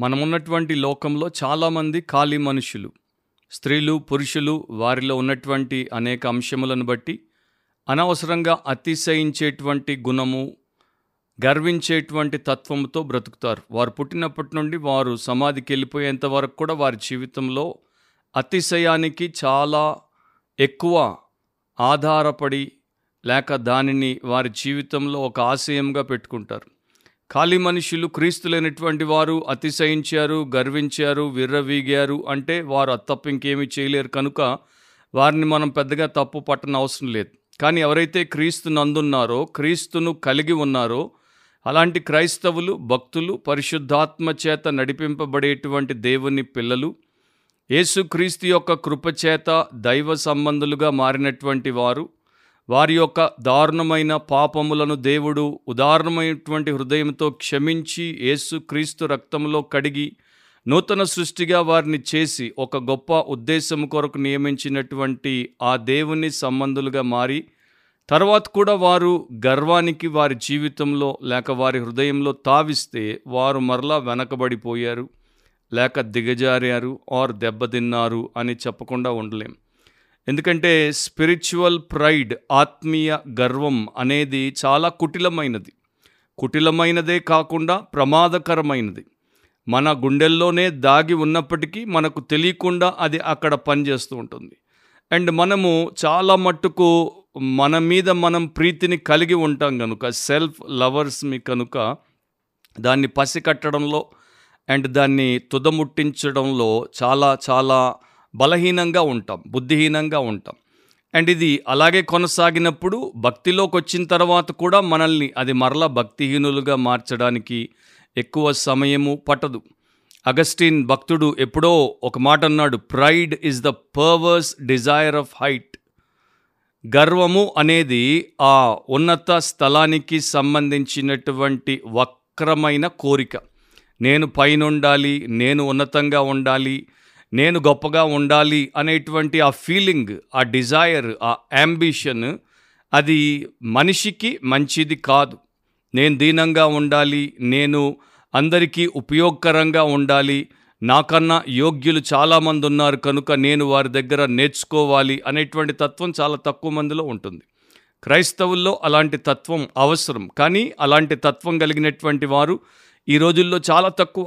మనమున్నటువంటి లోకంలో చాలామంది ఖాళీ మనుషులు. స్త్రీలు పురుషులు వారిలో ఉన్నటువంటి అనేక అంశములను బట్టి అనవసరంగా అతిశయించేటువంటి గుణము గర్వించేటువంటి తత్వంతో బ్రతుకుతారు. వారు పుట్టినప్పటి నుండి వారు సమాధికి వెళ్ళిపోయేంత వరకు కూడా వారి జీవితంలో అతిశయానికి చాలా ఎక్కువ ఆధారపడి లేక దానిని వారి జీవితంలో ఒక ఆశయంగా పెట్టుకుంటారు. ఖాళీ మనుషులు క్రీస్తు లేనటువంటి వారు అతిశయించారు గర్వించారు విర్రవీగారు అంటే వారు తప్ప ఇంకేమీ చేయలేరు కనుక వారిని మనం పెద్దగా తప్పు పట్టన అవసరం లేదు. కానీ ఎవరైతే క్రీస్తు నందున్నారో క్రీస్తును కలిగి ఉన్నారో అలాంటి క్రైస్తవులు భక్తులు పరిశుద్ధాత్మ చేత నడిపింపబడేటువంటి దేవుని పిల్లలు యేసుక్రీస్తు యొక్క కృపచేత దైవ సంబంధులుగా మారినటువంటి వారు వారి యొక్క దారుణమైన పాపములను దేవుడు ఉదారణమైనటువంటి హృదయంతో క్షమించి యేసుక్రీస్తు రక్తంలో కడిగి నూతన సృష్టిగా వారిని చేసి ఒక గొప్ప ఉద్దేశం కొరకు నియమించినటువంటి ఆ దేవుని సంబంధులుగా మారి తర్వాత కూడా వారు గర్వానికి వారి జీవితంలో లేక వారి హృదయంలో తావిస్తే వారు మరలా వెనకబడిపోయారు లేక దిగజారారు ఆర్ దెబ్బతిన్నారు అని చెప్పకుండా ఉండలేం. ఎందుకంటే స్పిరిచువల్ ప్రైడ్ ఆత్మీయ గర్వం అనేది చాలా కుటిలమైనది. కుటిలమైనదే కాకుండా ప్రమాదకరమైనది. మన గుండెల్లోనే దాగి ఉన్నప్పటికీ మనకు తెలియకుండా అది అక్కడ పనిచేస్తూ ఉంటుంది. అండ్ మనము చాలా మట్టుకు మన మీద మనం ప్రీతిని కలిగి ఉంటాం కనుక సెల్ఫ్ లవర్స్ని కనుక దాన్ని పసికట్టడంలో అండ్ దాన్ని తుదముట్టించడంలో చాలా చాలా బలహీనంగా ఉంటాం బుద్ధిహీనంగా ఉంటాం. అండ్ ఇది అలాగే కొనసాగినప్పుడు భక్తిలోకి వచ్చిన తర్వాత కూడా మనల్ని అది మరలా భక్తిహీనులుగా మార్చడానికి ఎక్కువ సమయము పట్టదు. అగస్టిన్ భక్తుడు ఎప్పుడో ఒక మాట అన్నాడు pride is the perverse desire of height గర్వము అనేది ఆ ఉన్నత స్థలానికి సంబంధించినటువంటి వక్రమైన కోరిక. నేను పైనుండాలి నేను ఉన్నతంగా ఉండాలి నేను గొప్పగా ఉండాలి అనేటువంటి ఆ ఫీలింగ్ ఆ డిజైర్ ఆ అంబిషన్ అది మనిషికి మంచిది కాదు. నేను దీనంగా ఉండాలి నేను అందరికీ ఉపయోగకరంగా ఉండాలి నాకన్నా యోగ్యులు చాలామంది ఉన్నారు కనుక నేను వారి దగ్గర నేర్చుకోవాలి అనేటువంటి తత్వం చాలా తక్కువ మందిలో ఉంటుంది. క్రైస్తవుల్లో అలాంటి తత్వం అవసరం. కానీ అలాంటి తత్వం కలిగినటువంటి వారు ఈ రోజుల్లో చాలా తక్కువ.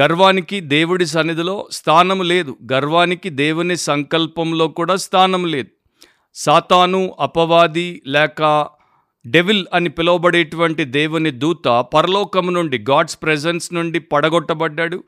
గర్వానికి దేవుడి సన్నిధిలో స్థానం లేదు. గర్వానికి దేవుని సంకల్పంలో కూడా స్థానం లేదు. సాతాను అపవాది లేక డెవిల్ అని పిలువబడేటువంటి దేవుని దూత పరలోకము నుండి గాడ్స్ ప్రెజెన్స్ నుండి పడగొట్టబడ్డాడు.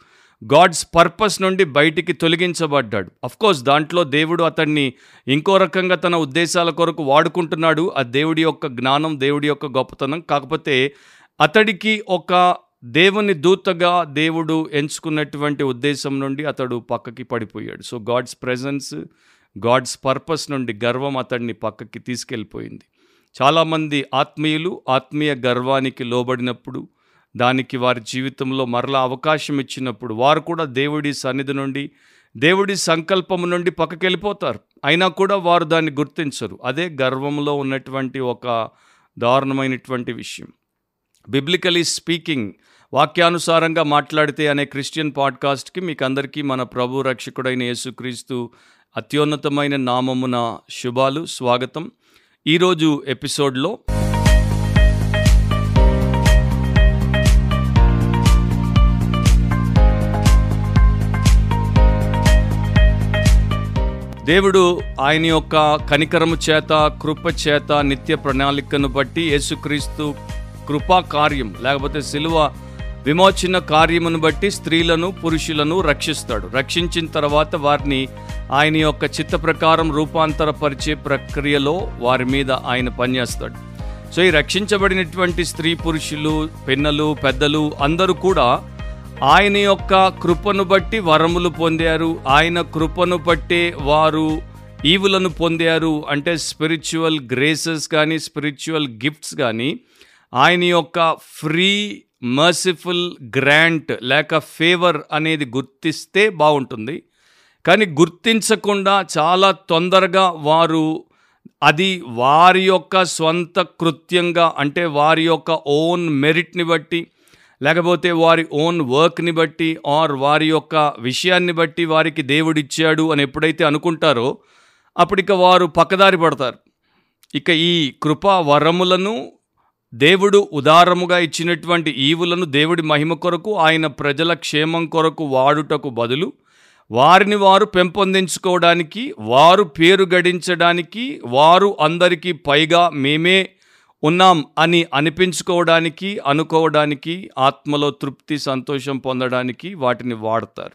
గాడ్స్ పర్పస్ నుండి బయటికి తొలగించబడ్డాడు. కోర్స్ దాంట్లో దేవుడు అతన్ని ఇంకో రకంగా తన ఉద్దేశాల కొరకు వాడుకుంటున్నాడు. ఆ దేవుడి యొక్క జ్ఞానం దేవుడి యొక్క గొప్పతనం. కాకపోతే అతడికి ఒక దేవుని దూతగా దేవుడు ఎంచుకున్నటువంటి ఉద్దేశం నుండి అతడు పక్కకి పడిపోయాడు. So God's presence God's purpose నుండి గర్వం అతడిని పక్కకి తీసుకెళ్ళిపోయింది. చాలామంది ఆత్మీయులు ఆత్మీయ గర్వానికి లోబడినప్పుడు దానికి వారి జీవితంలో మరలా అవకాశం ఇచ్చినప్పుడు వారు కూడా దేవుడి సన్నిధి నుండి దేవుడి సంకల్పం నుండి పక్కకి వెళ్ళిపోతారు అయినా కూడా వారు దాన్ని గుర్తించరు. అదే గర్వంలో ఉన్నటువంటి ఒక దారుణమైనటువంటి విషయం. బిబ్లికలీ స్పీకింగ్ వాక్యానుసారంగా మాట్లాడితే అనే క్రిస్టియన్ పాడ్కాస్ట్కి మీకు అందరికీ మన ప్రభు రక్షకుడైన యేసుక్రీస్తు అత్యున్నతమైన నామమున శుభాలు స్వాగతం. ఈరోజు ఎపిసోడ్లో దేవుడు ఆయన యొక్క కనికరము చేత కృప చేత నిత్య ప్రణాళికను బట్టి యేసుక్రీస్తు కృపా కార్యం లేకపోతే సిలువ విమోచన కార్యమును బట్టి స్త్రీలను పురుషులను రక్షిస్తాడు. రక్షించిన తర్వాత వారిని ఆయన యొక్క చిత్త ప్రకారం రూపాంతరపరిచే ప్రక్రియలో వారి మీద ఆయన పనిచేస్తాడు. సో ఈ రక్షించబడినటువంటి స్త్రీ పురుషులు పిన్నలు పెద్దలు అందరూ కూడా ఆయన యొక్క కృపను బట్టి వరములు పొందారు. ఆయన కృపను బట్టే వారు ఈవులను పొందారు. అంటే స్పిరిచువల్ గ్రేసెస్ కానీ స్పిరిచువల్ గిఫ్ట్స్ కానీ ఆయన యొక్క ఫ్రీ మర్సిఫుల్ గ్రాంట్ లేక ఫేవర్ అనేది గుర్తిస్తే బాగుంటుంది. కానీ గుర్తించకుండా చాలా తొందరగా వారు అది వారి యొక్క స్వంత కృత్యంగా అంటే వారి యొక్క ఓన్ మెరిట్ని బట్టి లేకపోతే వారి ఓన్ వర్క్ని బట్టి ఆర్ వారి యొక్క విషయాన్ని బట్టి వారికి దేవుడిచ్చాడు అని ఎప్పుడైతే అనుకుంటారో అప్పుడు ఇక వారు పక్కదారి పడతారు. ఇక ఈ కృపా వరములను దేవుడు ఉదారముగా ఇచ్చినటువంటి ఈవులను దేవుడి మహిమ కొరకు ఆయన ప్రజల క్షేమం కొరకు వాడుటకు బదులు వారిని వారు పెంపొందించుకోవడానికి వారు పేరు గడించడానికి వారు అందరికీ పైగా మేమే ఉన్నాం అని అనిపించుకోవడానికి అనుకోవడానికి ఆత్మలో తృప్తి సంతోషం పొందడానికి వాటిని వాడతారు.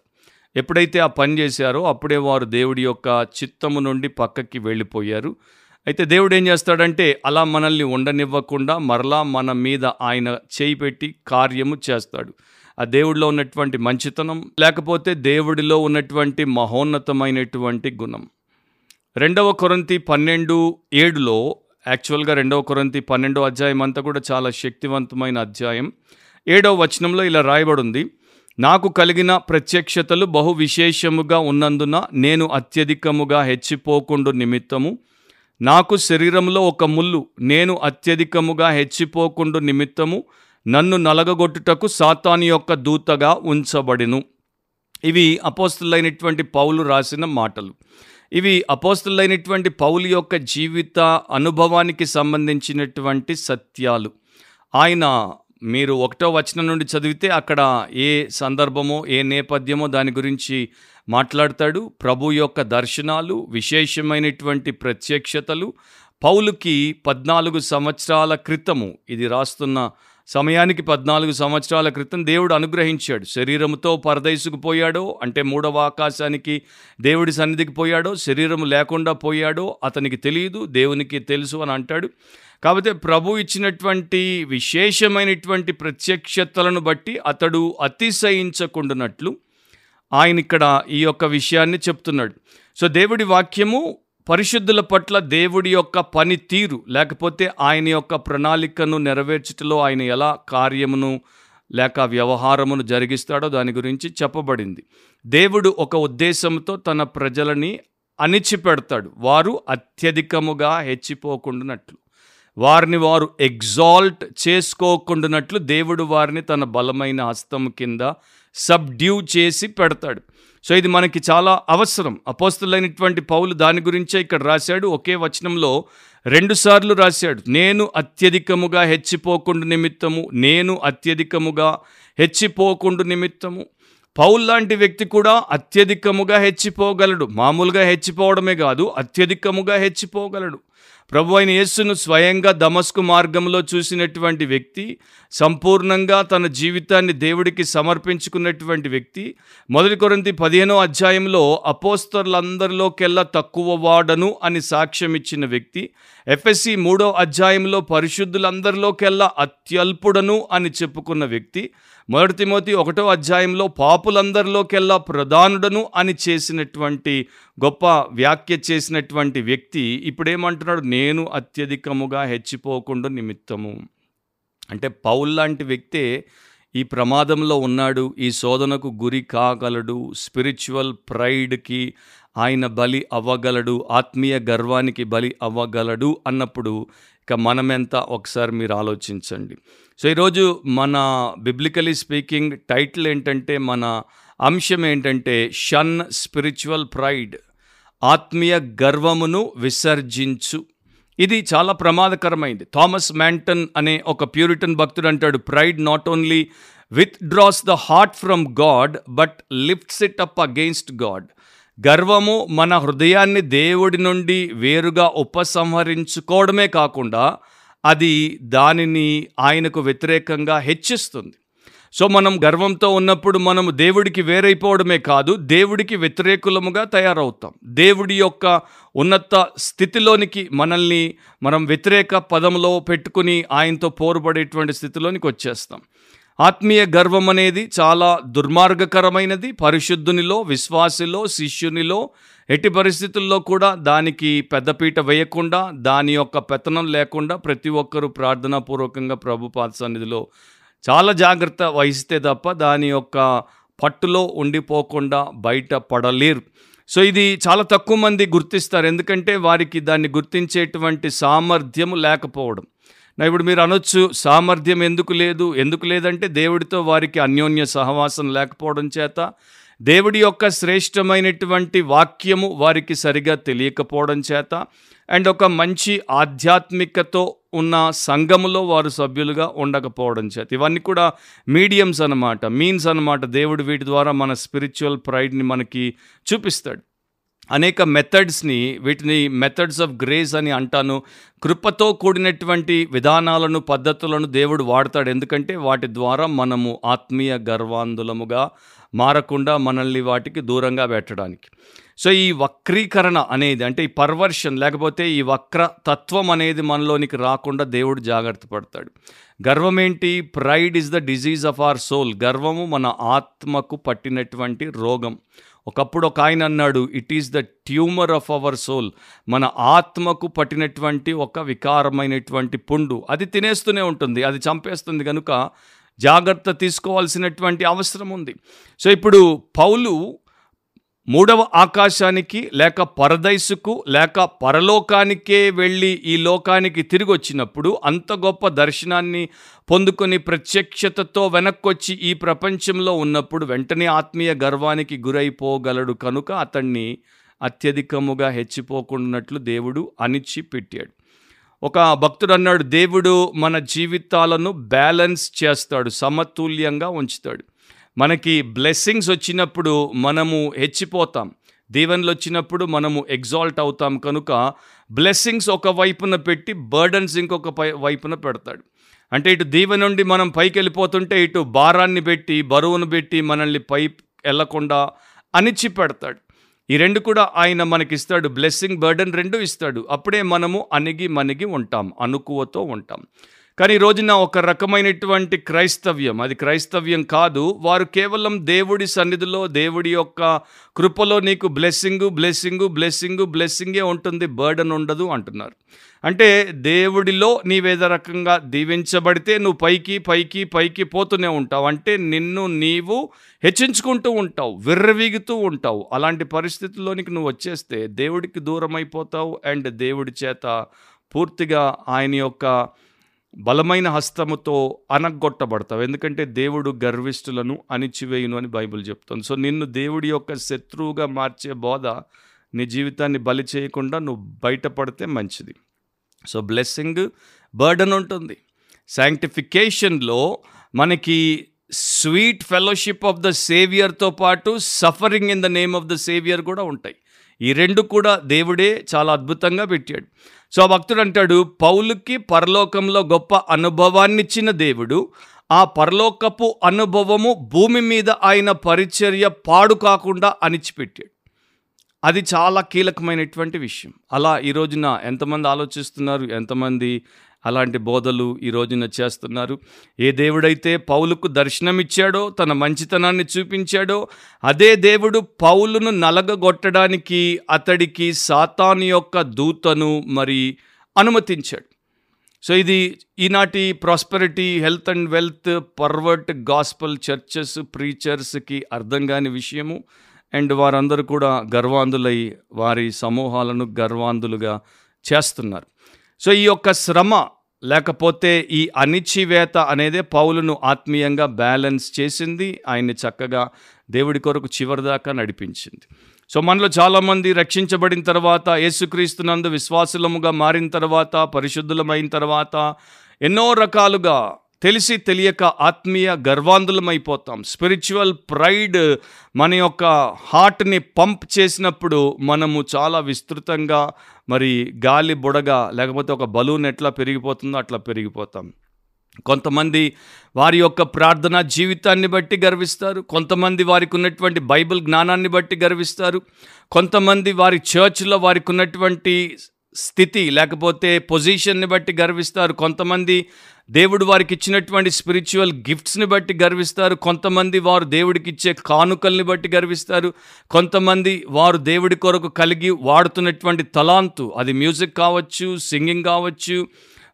ఎప్పుడైతే ఆ పని చేశారో అప్పుడే వారు దేవుడి యొక్క చిత్తము నుండి పక్కకి వెళ్ళిపోయారు. అయితే దేవుడు ఏం చేస్తాడంటే అలా మనల్ని ఉండనివ్వకుండా మరలా మన మీద ఆయన చేయి పెట్టి కార్యము చేస్తాడు. ఆ దేవుడిలో ఉన్నటువంటి మంచితనం లేకపోతే దేవుడిలో ఉన్నటువంటి మహోన్నతమైనటువంటి గుణం. రెండవ కొరంతి పన్నెండు ఏడులో యాక్చువల్గా రెండవ కొరంతి పన్నెండో అధ్యాయం అంతా కూడా చాలా శక్తివంతమైన అధ్యాయం. ఏడవ వచనంలో ఇలా రాయబడింది నాకు కలిగిన ప్రత్యక్షతలు బహు విశేషముగా ఉన్నందున నేను అత్యధికముగా హెచ్చిపోకుండు నిమిత్తము నాకు శరీరంలో ఒక ముల్లు నేను అత్యధికముగా హెచ్చిపోకుండు నిమిత్తము నన్ను నలగగొట్టుటకు సాతాని యొక్క దూతగా ఉంచబడిను. ఇవి అపోస్తులైనటువంటి పౌలు రాసిన మాటలు. ఇవి అపోస్తులైనటువంటి పౌలు యొక్క జీవిత అనుభవానికి సంబంధించినటువంటి సత్యాలు. ఆయన మీరు ఒకటో వచనం నుండి చదివితే అక్కడ ఏ సందర్భమో ఏ నేపథ్యమో దాని గురించి మాట్లాడతాడు. ప్రభు యొక్క దర్శనాలు విశేషమైనటువంటి ప్రత్యక్షతలు. పౌలుకి పద్నాలుగు సంవత్సరాల క్రితము ఇది రాస్తున్న సమయానికి పద్నాలుగు సంవత్సరాల క్రితం దేవుడు అనుగ్రహించాడు. శరీరముతో పరదైసుకు పోయాడో అంటే మూడవ ఆకాశానికి దేవుడి సన్నిధికి పోయాడో శరీరం లేకుండా పోయాడో అతనికి తెలియదు దేవునికి తెలుసు అని అంటాడు. కాకపోతే ప్రభు ఇచ్చినటువంటి విశేషమైనటువంటి ప్రత్యక్షతలను బట్టి అతడు అతిశయించకుండానట్లు ఆయన ఇక్కడ ఈ యొక్క విషయాన్ని చెప్తున్నాడు. సో దేవుడి వాక్యము పరిశుద్ధుల పట్ల దేవుడి యొక్క పనితీరు లేకపోతే ఆయన యొక్క ప్రణాళికను నెరవేర్చుటలో ఆయన ఎలా కార్యమును లేక వ్యవహారమును జరిగిస్తాడో దాని గురించి చెప్పబడింది. దేవుడు ఒక ఉద్దేశంతో తన ప్రజలని అణిచిపెడతాడు. వారు అత్యధికముగా హెచ్చిపోకుండానట్లు. వారిని వారు ఎగ్జాల్ట్ చేసుకోకుండానట్లు దేవుడు వారిని తన బలమైన హస్తం కింద సబ్డ్యూ చేసి పెడతాడు. సో ఇది మనకి చాలా అవసరం. అపోస్తులైనటువంటి పౌలు దాని గురించే ఇక్కడ రాశాడు. ఒకే వచనంలో రెండుసార్లు రాశాడు. నేను అత్యధికముగా హెచ్చిపోకుండా నిమిత్తము నేను అత్యధికముగా హెచ్చిపోకుండా నిమిత్తము. పౌల్ లాంటి వ్యక్తి కూడా అత్యధికముగా హెచ్చిపోగలడు. మామూలుగా హెచ్చిపోవడమే కాదు అత్యధికముగా హెచ్చిపోగలడు. ప్రభు అయిన యేస్సును స్వయంగా దమస్కు మార్గంలో చూసినటువంటి వ్యక్తి సంపూర్ణంగా తన జీవితాన్ని దేవుడికి సమర్పించుకున్నటువంటి వ్యక్తి. మొదటి కొరింతి పదిహేనో అధ్యాయంలో అపోస్తర్లందరిలోకెల్లా తక్కువ వాడను అని సాక్ష్యం ఇచ్చిన వ్యక్తి. ఎఫ్ఎస్సి మూడో అధ్యాయంలో పరిశుద్ధులందరిలోకెల్లా అత్యల్పుడను అని చెప్పుకున్న వ్యక్తి. మొదటి తిమోతి ఒకటో అధ్యాయంలో పాపులందరిలోకెల్లా ప్రధానుడను అని చేసినటువంటి గొప్ప వ్యాఖ్య చేసినటువంటి వ్యక్తి ఇప్పుడేమంటున్నాడు? నేను అత్యధికముగా హెచ్చిపోకుండా నిమిత్తము. అంటే పౌల్ లాంటి వ్యక్తే ఈ ప్రమాదంలో ఉన్నాడు ఈ శోధనకు గురి కాగలడు స్పిరిచువల్ ప్రైడ్కి ఆయన బలి అవ్వగలడు ఆత్మీయ గర్వానికి బలి అవ్వగలడు అన్నప్పుడు ఇక మనమెంత? ఒకసారి మీరు ఆలోచించండి. సో ఈరోజు మన బిబ్లికలీ స్పీకింగ్ టైటిల్ ఏంటంటే మన అంశం ఏంటంటే షన్ స్పిరిచువల్ ప్రైడ్ ఆత్మీయ గర్వమును విసర్జించు. ఇది చాలా ప్రమాదకరమైంది. థామస్ మ్యాంటన్ అనే ఒక ప్యూరిటన్ భక్తుడు అంటాడు pride not only withdraws the heart from God but lifts it up against God గర్వము మన హృదయాన్ని దేవుడి నుండి వేరుగా ఉపసంహరించుకోవడమే కాకుండా అది దానిని ఆయనకు వ్యతిరేకంగా హెచ్చిస్తుంది. సో మనం గర్వంతో ఉన్నప్పుడు మనము దేవుడికి వేరైపోవడమే కాదు దేవుడికి వ్యతిరేకులముగా తయారవుతాం. దేవుడి యొక్క ఉన్నత స్థితిలోనికి మనల్ని మనం వ్యతిరేక పదంలో పెట్టుకుని ఆయనతో పోరుపడేటువంటి స్థితిలోనికి వచ్చేస్తాం. ఆత్మీయ గర్వం అనేది చాలా దుర్మార్గకరమైనది. పరిశుద్ధునిలో విశ్వాసిలో శిష్యునిలో ఎట్టి పరిస్థితుల్లో కూడా దానికి పెద్దపీట వేయకుండా దాని యొక్క పెత్తనం లేకుండా ప్రతి ఒక్కరూ ప్రార్థనాపూర్వకంగా ప్రభుపాద సన్నిధిలో చాలా జాగ్రత్త వహిస్తే తప్ప దాని యొక్క పట్టులో ఉండిపోకుండా బయట పడలేరు. సో ఇది చాలా తక్కువ మంది గుర్తిస్తారు. ఎందుకంటే వారికి దాన్ని గుర్తించేటువంటి సామర్థ్యం లేకపోవడం. నా ఇప్పుడు మీరు అనొచ్చు సామర్థ్యం ఎందుకు లేదు? ఎందుకు లేదంటే దేవుడితో వారికి అన్యోన్య సహవాసం లేకపోవడం చేత దేవుడి యొక్క శ్రేష్టమైనటువంటి వాక్యము వారికి సరిగా తెలియకపోవడం చేత అండ్ ఒక మంచి ఆధ్యాత్మికతో ఉన్న సంఘములో వారు సభ్యులుగా ఉండకపోవడం చేత. ఇవన్నీ కూడా మీడియంస్ అన్నమాట మీన్స్ అన్నమాట దేవుడు వీటి ద్వారా మన స్పిరిచువల్ ప్రైడ్ని మనకి చూపిస్తాడు. అనేక మెథడ్స్ని వీటిని మెథడ్స్ ఆఫ్ గ్రేస్ అని అంటాను. కృపతో కూడినటువంటి విధానాలను పద్ధతులను దేవుడు వాడతాడు. ఎందుకంటే వాటి ద్వారా మనము ఆత్మీయ గర్వాంధులముగా మారకుండా మనల్ని వాటికి దూరంగా పెట్టడానికి. సో ఈ వక్రీకరణ అనేది అంటే ఈ పర్వర్షన్ లేకపోతే ఈ వక్ర తత్వం అనేది మనలోనికి రాకుండా దేవుడు జాగ్రత్త పడతాడు. గర్వం ఏంటి? Pride is the disease of our soul. గర్వము మన ఆత్మకు పట్టినటువంటి రోగం. ఒకప్పుడు ఒక ఆయన అన్నాడు it is the tumour of our soul మన ఆత్మకు పట్టినటువంటి ఒక వికారమైనటువంటి పుండు. అది తినేస్తూనే ఉంటుంది అది చంపేస్తుంది కనుక జాగ్రత్త తీసుకోవాల్సినటువంటి అవసరం ఉంది. సో ఇప్పుడు పౌలు మూడవ ఆకాశానికి లేక పరదైసుకు లేక పరలోకానికే వెళ్ళి ఈ లోకానికి తిరిగి వచ్చినప్పుడు అంత గొప్ప దర్శనాన్ని పొందుకొని ప్రత్యక్షతతో వెనక్కొచ్చి ఈ ప్రపంచంలో ఉన్నప్పుడు వెంటనే ఆత్మీయ గర్వానికి గురైపోగలడు కనుక అతన్ని అత్యధికముగా హెచ్చిపోకుండాట్లు దేవుడు అనిచ్చి పెట్టాడు ఒక భక్తుడు అన్నాడు దేవుడు మన జీవితాలను బ్యాలెన్స్ చేస్తాడు సమతుల్యంగా ఉంచుతాడు. మనకి బ్లెస్సింగ్స్ వచ్చినప్పుడు మనము హెచ్చిపోతాం. దీవెనలు వచ్చినప్పుడు మనము ఎగ్జాల్ట్ అవుతాం కనుక బ్లెస్సింగ్స్ ఒక వైపున పెట్టి బర్డన్స్ ఇంకొక పై వైపున పెడతాడు. అంటే ఇటు దీవెన నుండి మనం పైకి వెళ్ళిపోతుంటే ఇటు భారాన్ని పెట్టి బరువును పెట్టి మనల్ని పై వెళ్ళకుండా అణిచి పెడతాడు. ఈ రెండు కూడా ఆయన మనకిస్తాడు బ్లెస్సింగ్ బర్డన్ రెండు ఇస్తాడు. అప్పుడే మనము అణిగి మణిగి ఉంటాం. అనుకువతో ఉంటాం. కానీ రోజున ఒక రకమైనటువంటి క్రైస్తవ్యం. అది క్రైస్తవ్యం కాదు. వారు కేవలం దేవుడి సన్నిధిలో దేవుడి యొక్క కృపలో నీకు బ్లెస్సింగు బ్లెస్సింగు బ్లెస్సింగు బ్లెస్సింగే ఉంటుంది బర్డన్ ఉండదు అంటున్నారు. అంటే దేవుడిలో నీవేదో రకంగా దీవించబడితే నువ్వు పైకి పైకి పైకి పోతూనే ఉంటావు. అంటే నిన్ను నీవు హెచ్చించుకుంటూ ఉంటావు విర్రవీగుతూ ఉంటావు. అలాంటి పరిస్థితుల్లోనికి నువ్వు వచ్చేస్తే దేవుడికి దూరం అయిపోతావు అండ్ దేవుడి చేత పూర్తిగా ఆయన యొక్క బలమైన హస్తముతో అనగొట్టబడతావు ఎందుకంటే దేవుడు గర్విష్ఠులను అణిచివేయును అని బైబిల్ చెప్తుంది. సో నిన్ను దేవుడి యొక్క శత్రువుగా మార్చే బోధ నీ జీవితాన్ని బలి చేయకుండా నువ్వు బయటపడితే మంచిది. సో బ్లెస్సింగ్ బర్డన్ ఉంటుంది. శాంక్టిఫికేషన్లో మనకి స్వీట్ ఫెలోషిప్ ఆఫ్ ద సేవియర్తో పాటు suffering in the name of the saviour కూడా ఉంటాయి. ఈ రెండు కూడా దేవుడే చాలా అద్భుతంగా పెట్టాడు. సో భక్తుడు అంటాడు పౌలుకి పరలోకంలో గొప్ప అనుభవాన్నిచ్చిన దేవుడు ఆ పరలోకపు అనుభవము భూమి మీద ఆయన పరిచర్య పాడు కాకుండా అణిచిపెట్టాడు. అది చాలా కీలకమైనటువంటి విషయం. అలా ఈ రోజున ఎంతమంది ఆలోచిస్తున్నారు? ఎంతమంది అలాంటి బోధలు ఈ రోజున చేస్తున్నారు. ఏ దేవుడైతే పౌలుకు దర్శనమిచ్చాడో తన మంచితనాన్ని చూపించాడో అదే దేవుడు పౌలును నలగగొట్టడానికి అతడికి సాతాను యొక్క దూతను మరి అనుమతించాడు. సో ఇది ఈనాటి prosperity health and wealth pervert gospel churches ప్రీచర్స్కి అర్థం కాని విషయము. అండ్ వారందరూ కూడా గర్వాంధులై వారి సమూహాలను గర్వాంధులుగా చేస్తున్నారు. సో ఈ యొక్క శ్రమ లేకపోతే ఈ అణిచివేత అనేదే పౌలును ఆత్మీయంగా బ్యాలెన్స్ చేసింది. ఆయన్ని చక్కగా దేవుడి కొరకు చివరిదాకా నడిపించింది. సో మనలో చాలామంది రక్షించబడిన తర్వాత యేసుక్రీస్తునందు విశ్వాసులముగా మారిన తర్వాత పరిశుద్ధులమైన తర్వాత ఎన్నో రకాలుగా తెలిసి తెలియక ఆత్మీయ గర్వాంధులమైపోతాం. స్పిరిచువల్ ప్రైడ్ మన యొక్క హార్ట్ని పంప్ చేసినప్పుడు మనము చాలా విస్తృతంగా మరి గాలి బుడగా లేకపోతే ఒక బలూన్ ఎట్లా పెరిగిపోతుందో అట్లా పెరిగిపోతాం. కొంతమంది వారి యొక్క ప్రార్థనా జీవితాన్ని బట్టి గర్విస్తారు. కొంతమంది వారికి ఉన్నటువంటి బైబిల్ జ్ఞానాన్ని బట్టి గర్విస్తారు. కొంతమంది వారి చర్చ్లో వారికి ఉన్నటువంటి స్థితి లేకపోతే పొజిషన్ని బట్టి గర్విస్తారు. కొంతమంది దేవుడు వారికి ఇచ్చినటువంటి స్పిరిచువల్ గిఫ్ట్స్ని బట్టి గర్విస్తారు. కొంతమంది వారు దేవుడికి ఇచ్చే కానుకల్ని బట్టి గర్విస్తారు. కొంతమంది వారు దేవుడి కొరకు కలిగి వాడుతున్నటువంటి తలాంతు అది మ్యూజిక్ కావచ్చు సింగింగ్ కావచ్చు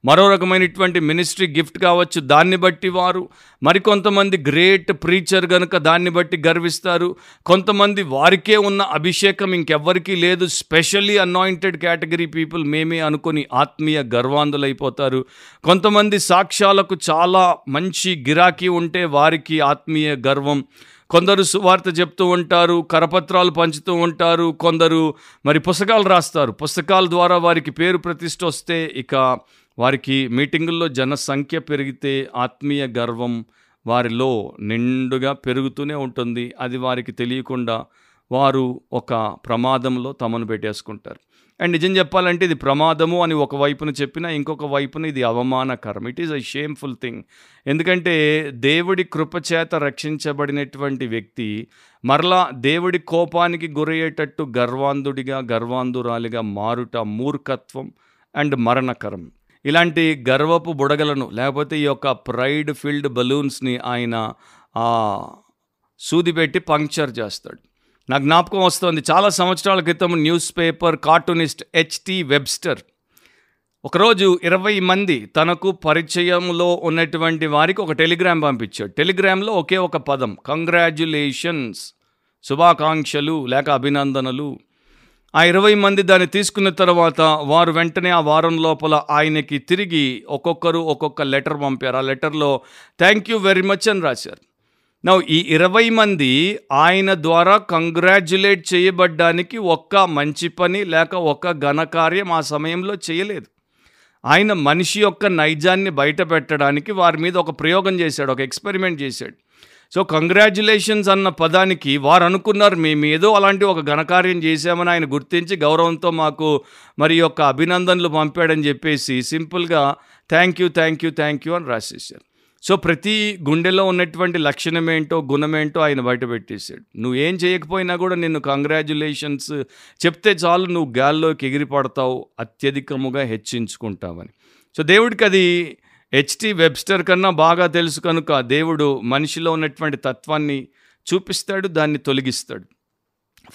మరో రకమైనటువంటి మినిస్ట్రీ గిఫ్ట్ కావచ్చు దాన్ని బట్టి వారు. మరికొంతమంది గ్రేట్ ప్రీచర్ గనుక దాన్ని బట్టి గర్విస్తారు. కొంతమంది వారికే ఉన్న అభిషేకం ఇంకెవ్వరికీ లేదు. స్పెషల్లీ అనాయింటెడ్ కేటగిరీ పీపుల్ మేమే అనుకొని ఆత్మీయ గర్వాంధులైపోతారు. కొంతమంది సాక్ష్యాలకు చాలా మంచి గిరాకీ ఉంటే వారికి ఆత్మీయ గర్వం. కొందరు సువార్త చెప్తూ ఉంటారు కరపత్రాలు పంచుతూ ఉంటారు కొందరు మరి పుస్తకాలు రాస్తారు. పుస్తకాల ద్వారా వారికి పేరు ప్రతిష్ట వస్తే ఇక వారికి మీటింగుల్లో జనసంఖ్య పెరిగితే ఆత్మీయ గర్వం వారిలో నిండుగా పెరుగుతూనే ఉంటుంది. అది వారికి తెలియకుండా వారు ఒక ప్రమాదంలో తమను పెట్టేసుకుంటారు. అండ్ నిజం చెప్పాలంటే ఇది ప్రమాదము అని ఒక వైపున చెప్పినా ఇంకొక వైపున ఇది అవమానకరం. It is a shameful thing ఎందుకంటే దేవుడి కృపచేత రక్షించబడినటువంటి వ్యక్తి మరలా దేవుడి కోపానికి గురయ్యేటట్టు గర్వాంధుడిగా గర్వాంధురాలిగా మారుట మూర్ఖత్వం అండ్ మరణకరం. ఇలాంటి గర్వపు బుడగలను లేకపోతే ఈ యొక్క ప్రైడ్ ఫిల్డ్ బలూన్స్ని ఆయన సూది పెట్టి పంక్చర్ చేస్తాడు. నా జ్ఞాపకం వస్తుంది. చాలా సంవత్సరాల క్రితం newspaper cartoonist H T Webster ఒకరోజు ఇరవై మంది తనకు పరిచయంలో ఉన్నటువంటి వారికి ఒక టెలిగ్రామ్ పంపించాడు. టెలిగ్రామ్లో ఒకే ఒక పదం కంగ్రాచ్యులేషన్స్ శుభాకాంక్షలు లేక అభినందనలు. ఆ ఇరవై మంది దాన్ని తీసుకున్న తర్వాత వారు వెంటనే ఆ వారం లోపల ఆయనకి తిరిగి ఒక్కొక్కరు ఒక్కొక్క లెటర్ పంపారు. ఆ లెటర్లో థ్యాంక్ యూ వెరీ మచ్ అని రాశారు. నా ఈ ఇరవై మంది ఆయన ద్వారా కంగ్రాచ్యులేట్ చేయబడ్డానికి ఒక్క మంచి పని లేక ఒక్క ఘనకార్యం ఆ సమయంలో చేయలేదు. ఆయన మనిషి యొక్క నైజాన్ని బయట పెట్టడానికి వారి మీద ఒక ప్రయోగం చేశాడు ఒక ఎక్స్పెరిమెంట్ చేశాడు. సో కంగ్రాచులేషన్స్ అన్న పదానికి వారు అనుకున్నారు మేము ఏదో అలాంటి ఒక ఘనకార్యం చేశామని ఆయన గుర్తించి గౌరవంతో మాకు మరి యొక్క అభినందనలు పంపాడని చెప్పేసి సింపుల్గా thank you thank you thank you అని రాసేసారు సో ప్రతి గుండెలో ఉన్నటువంటి లక్షణం ఏంటో గుణమేంటో ఆయన బయట పెట్టేశాడు. నువ్వు ఏం చేయకపోయినా కూడా నిన్ను కంగ్రాచులేషన్స్ చెప్తే చాలు నువ్వు గాల్లోకి ఎగిరిపడతావు అత్యధికముగా హెచ్చించుకుంటావని. సో దేవుడికి అది హెచ్టి వెబ్స్టర్ కన్నా బాగా తెలుసు కనుక దేవుడు మనిషిలో ఉన్నటువంటి తత్వాన్ని చూపిస్తాడు దాన్ని తొలగిస్తాడు.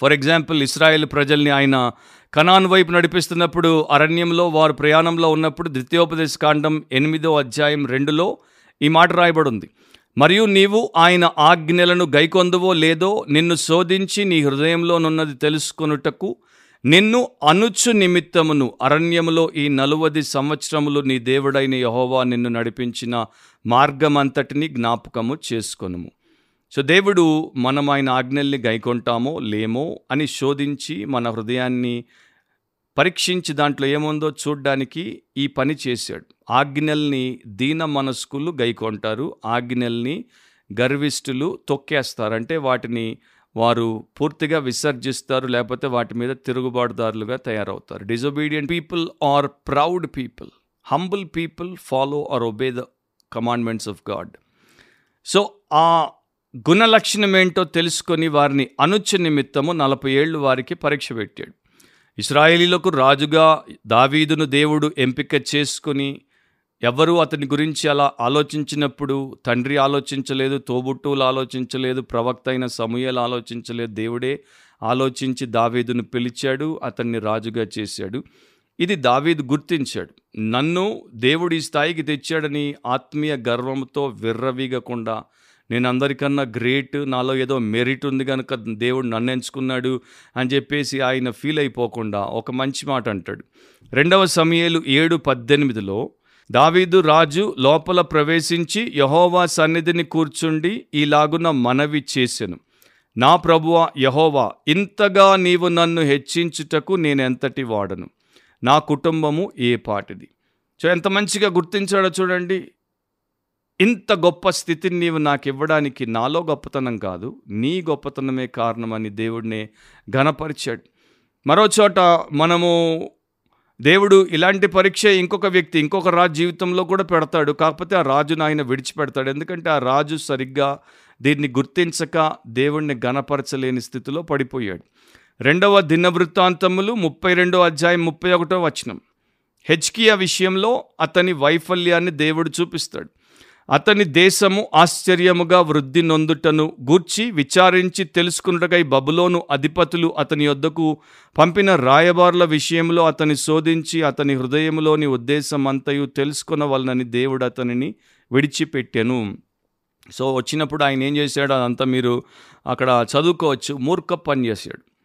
ఫర్ ఎగ్జాంపుల్ ఇస్రాయేల్ ప్రజల్ని ఆయన కనాన్ వైపు నడిపిస్తున్నప్పుడు అరణ్యంలో వారు ప్రయాణంలో ఉన్నప్పుడు ద్వితీయోపదేశ కాండం ఎనిమిదో అధ్యాయం రెండులో ఈ మాట రాయబడి ఉంది మరియు నీవు ఆయన ఆజ్ఞలను గైకొందువో లేదో నిన్ను శోధించి నీ హృదయంలోనున్నది తెలుసుకొనుటకు నిన్ను అనుచు నిమిత్తమును అరణ్యములో ఈ నలువది సంవత్సరములు నీ దేవుడైన యహోవా నిన్ను నడిపించిన మార్గమంతటిని జ్ఞాపకము చేసుకొనుము. సో దేవుడు మనం ఆయన ఆజ్ఞల్ని గైకొంటామో లేమో అని శోధించి మన హృదయాన్ని పరీక్షించి దాంట్లో ఏముందో చూడ్డానికి ఈ పని చేశాడు. ఆజ్ఞల్ని దీన మనస్కులు గైకొంటారు ఆజ్ఞల్ని గర్విష్ఠులు తొక్కేస్తారు. అంటే వాటిని వారు పూర్తిగా విసర్జిస్తారు లేకపోతే వాటి మీద తిరుగుబాటుదారులుగా తయారవుతారు. Disobedient people are proud people humble people follow or obey the commandments of God so ఆ గుణలక్షణం ఏంటో తెలుసుకొని వారిని అనుచ నిమిత్తము నలభై ఏళ్ళు వారికి పరీక్ష పెట్టాడు. ఇస్రాయేలీలకు రాజుగా దావీదును దేవుడు ఎంపిక చేసుకొని ఎవరు అతని గురించి అలా ఆలోచించినప్పుడు తండ్రి ఆలోచించలేదు తోబుట్టువులు ఆలోచించలేదు ప్రవక్త అయిన సమూహలు ఆలోచించలేదు. దేవుడే ఆలోచించి దావీదును పిలిచాడు అతన్ని రాజుగా చేశాడు. ఇది దావీదు గుర్తించాడు. నన్ను దేవుడి స్థాయికి తెచ్చాడని ఆత్మీయ గర్వంతో విర్రవీగకుండా నేను అందరికన్నా గ్రేట్ నాలో ఏదో మెరిట్ ఉంది కనుక దేవుడు నన్ను ఎంచుకున్నాడు అని చెప్పేసి ఆయన ఫీల్ అయిపోకుండా ఒక మంచి మాట అంటాడు. రెండవ సమయాలు ఏడు పద్దెనిమిదిలో దావీదు రాజు లోపల ప్రవేశించి యహోవా సన్నిధిని కూర్చుండి ఈలాగున మనవి చేసెను. నా ప్రభువ యహోవా ఇంతగా నీవు నన్ను హెచ్చించుటకు నేనెంతటి వాడను? నా కుటుంబము ఏ పాటిది? సో ఎంత మంచిగా గుర్తించాడో చూడండి. ఇంత గొప్ప స్థితిని నీవు నాకు ఇవ్వడానికి నాలో గొప్పతనం కాదు నీ గొప్పతనమే కారణమని దేవుడినే ఘనపరిచాడు. మరో చోట మనము దేవుడు ఇలాంటి పరీక్ష ఇంకొక వ్యక్తి ఇంకొక రాజు జీవితంలో కూడా పెడతాడు. కాకపోతే ఆ రాజును ఆయన విడిచిపెడతాడు. ఎందుకంటే ఆ రాజు సరిగ్గా దీన్ని గుర్తించక దేవుణ్ణి గణపరచలేని స్థితిలో పడిపోయాడు. రెండవ దినవృత్తాంతములు ముప్పై రెండో అధ్యాయం ముప్పై ఒకటో వచనం. హెచ్కియా విషయంలో అతని వైఫల్యాన్ని దేవుడు చూపిస్తాడు. అతని దేశము ఆశ్చర్యముగా వృద్ధి నొందుటను గూర్చి విచారించి తెలుసుకున్నటకై బబులోను అధిపతులు అతని యొద్దకు పంపిన రాయబారుల విషయంలో అతని శోధించి అతని హృదయంలోని ఉద్దేశం అంతయు తెలుసుకునవలనని దేవుడు అతనిని విడిచిపెట్టెను. సో వచ్చినప్పుడు ఆయన ఏం చేశాడు? అదంతా మీరు అక్కడ చదువుకోవచ్చు. మూర్ఖ పని చేశాడు.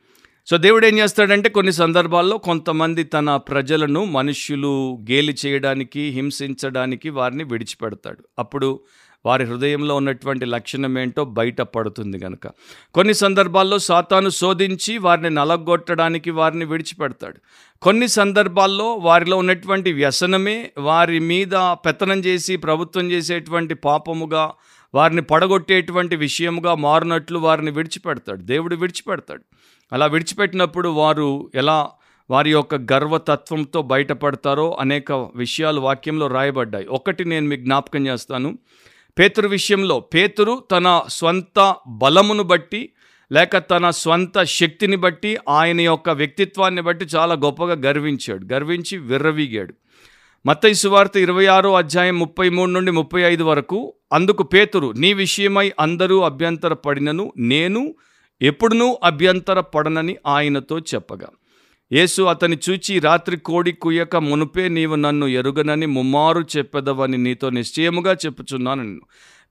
సో దేవుడు ఏం చేస్తాడంటే కొన్ని సందర్భాల్లో కొంతమంది తన ప్రజలను మనుష్యులు గేలి చేయడానికి హింసించడానికి వారిని విడిచిపెడతాడు. అప్పుడు వారి హృదయంలో ఉన్నటువంటి లక్షణం ఏంటో బయటపడుతుంది కనుక కొన్ని సందర్భాల్లో సాతాను శోధించి వారిని నలగొట్టడానికి వారిని విడిచిపెడతాడు. కొన్ని సందర్భాల్లో వారిలో ఉన్నటువంటి వ్యసనమే వారి మీద పెత్తనం చేసి ప్రభుత్వం చేసేటువంటి పాపముగా వారిని పడగొట్టేటువంటి విషయముగా మారినట్లు వారిని విడిచిపెడతాడు. దేవుడు విడిచిపెడతాడు. అలా విడిచిపెట్టినప్పుడు వారు ఎలా వారి యొక్క గర్వతత్వంతో బయటపడతారో అనేక విషయాలు వాక్యంలో రాయబడ్డాయి. ఒకటి నేను మీకు జ్ఞాపకం చేస్తాను. పేతురు విషయంలో పేతురు తన స్వంత బలమును బట్టి లేక తన స్వంత శక్తిని బట్టి ఆయన యొక్క వ్యక్తిత్వాన్ని బట్టి చాలా గొప్పగా గర్వించాడు. గర్వించి విర్రవీగాడు. మత్తయి సువార్త ఇరవై ఆరో అధ్యాయం ముప్పై మూడు నుండి ముప్పై ఐదు వరకు అందుకు పేతురు నీ విషయమై అందరూ అభ్యంతర పడినను నేను ఎప్పుడునూ అభ్యంతర పడనని ఆయనతో చెప్పగా యేసు అతని చూచి రాత్రి కోడి కుయ్యక మునుపే నీవు నన్ను ఎరుగనని ముమ్మారు చెప్పెదవని నీతో నిశ్చయముగా చెప్పుచున్నాను నిన్ను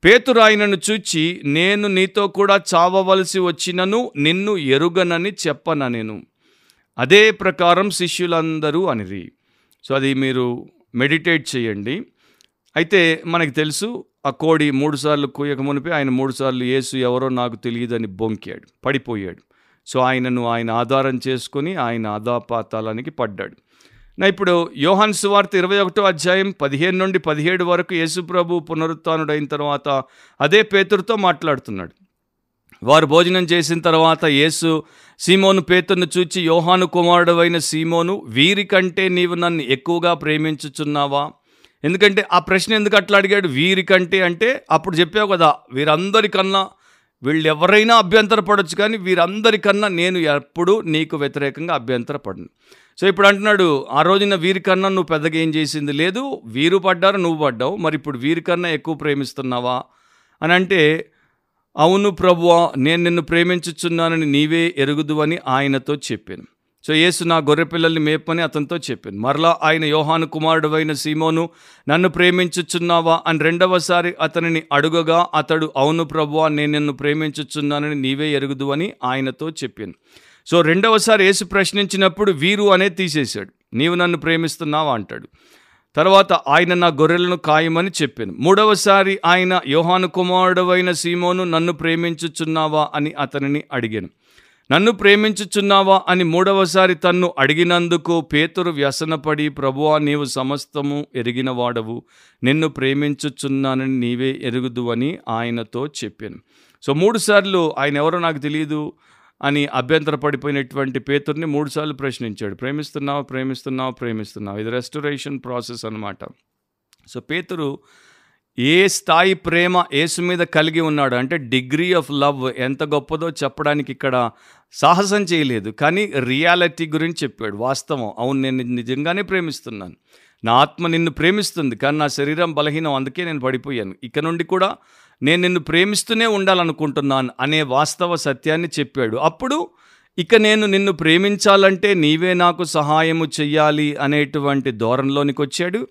పేతురు ఆయనను చూచి నేను నీతో కూడా చావవలసి వచ్చినను నిన్ను ఎరుగనని చెప్పన నేను. అదే ప్రకారం శిష్యులందరూ అనిరి. సో అది మీరు మెడిటేట్ చేయండి. అయితే మనకు తెలుసు ఆ కోడి మూడుసార్లు కూయక మునిపి ఆయన మూడుసార్లు యేసు ఎవరో నాకు తెలియదని బొంకాడు పడిపోయాడు. సో ఆయనను ఆయన ఆధారం చేసుకొని ఆయన అధాపాతాలానికి పడ్డాడు. నా ఇప్పుడు యోహాన్ సువార్త ఇరవై ఒకటో అధ్యాయం పదిహేను నుండి పదిహేడు వరకు యేసుప్రభు పునరుత్డైన తర్వాత అదే పేతురుతో మాట్లాడుతున్నాడు. వారు భోజనం చేసిన తర్వాత యేసు సీమోను పేతుర్ను చూచి యోహాను అయిన సీమోను వీరికంటే నీవు నన్ను ఎక్కువగా ప్రేమించుచున్నావా? ఎందుకంటే ఆ ప్రశ్న ఎందుకు అట్లా అడిగాడు? వీరికంటే అంటే అప్పుడు చెప్పావు కదా వీరందరికన్నా వీళ్ళు ఎవరైనా అభ్యంతరపడొచ్చు కానీ వీరందరికన్నా నేను ఎప్పుడు నీకు వ్యతిరేకంగా అభ్యంతరపడను. సో ఇప్పుడు అంటున్నాడు ఆ రోజున వీరికన్నా నువ్వు పెద్దగా ఏం చేసింది లేదు వీరు పడ్డారు నువ్వు పడ్డావు మరి ఇప్పుడు వీరికన్నా ఎక్కువ ప్రేమిస్తున్నావా? అని అంటే అవును ప్రభువా నేను నిన్ను ప్రేమించుచున్నానని నీవే ఎరుగుదు అని ఆయనతో చెప్పాను. సో యేసు నా గొర్రె పిల్లల్ని మేపని అతనితో చెప్పాను. మరలా ఆయన యోహాను కుమారుడు అయిన సీమోను నన్ను ప్రేమించుచున్నావా? అని రెండవసారి అతనిని అడుగగా అతడు అవును ప్రభువా నేను నిన్ను ప్రేమించుచున్నానని నీవే ఎరుగుదు అని ఆయనతో చెప్పాను. సో రెండవసారి యేసు ప్రశ్నించినప్పుడు వీరు అనే తీసేశాడు. నీవు నన్ను ప్రేమిస్తున్నావా? అంటాడు. తర్వాత ఆయన నా గొర్రెలను ఖాయమని చెప్పాను. మూడవసారి ఆయన యోహాను కుమారుడవైన సీమోను నన్ను ప్రేమించుచున్నావా? అని అతనిని అడిగాను. నన్ను ప్రేమించుచున్నావా అని మూడవసారి తన్ను అడిగినందుకు పేతురు వ్యసనపడి ప్రభువా నీవు సమస్తము ఎరిగిన వాడవు నిన్ను ప్రేమించుచున్నానని నీవే ఎరుగుదు అని ఆయనతో చెప్పాను. సో మూడుసార్లు ఆయన ఎవరో నాకు తెలియదు అని అభ్యంతరపడిపోయినటువంటి పేతుర్ని మూడుసార్లు ప్రశ్నించాడు. ప్రేమిస్తున్నావు ప్రేమిస్తున్నావు ప్రేమిస్తున్నావు? ఇది రెస్టరేషన్ ప్రాసెస్ అనమాట సో పేతురు ఏ స్థాయి ప్రేమ యేసు మీద కలిగి ఉన్నాడు? అంటే డిగ్రీ ఆఫ్ లవ్ ఎంత గొప్పదో చెప్పడానికి ఇక్కడ సాహసం చేయలేదు. కానీ రియాలిటీ గురించి చెప్పాడు. వాస్తవం. అవును నేను నిజంగానే ప్రేమిస్తున్నాను. నా ఆత్మ నిన్ను ప్రేమిస్తుంది కానీ నా శరీరం బలహీనం అందుకే నేను పడిపోయాను. ఇక నుండి కూడా నేను నిన్ను ప్రేమిస్తూనే ఉండాలనుకుంటున్నాను అనే వాస్తవ సత్యాన్ని చెప్పాడు. అప్పుడు ఇక నేను నిన్ను ప్రేమించాలంటే నీవే నాకు సహాయము చెయ్యాలి అనేటువంటి ధోరణిలోనికి వచ్చాడు.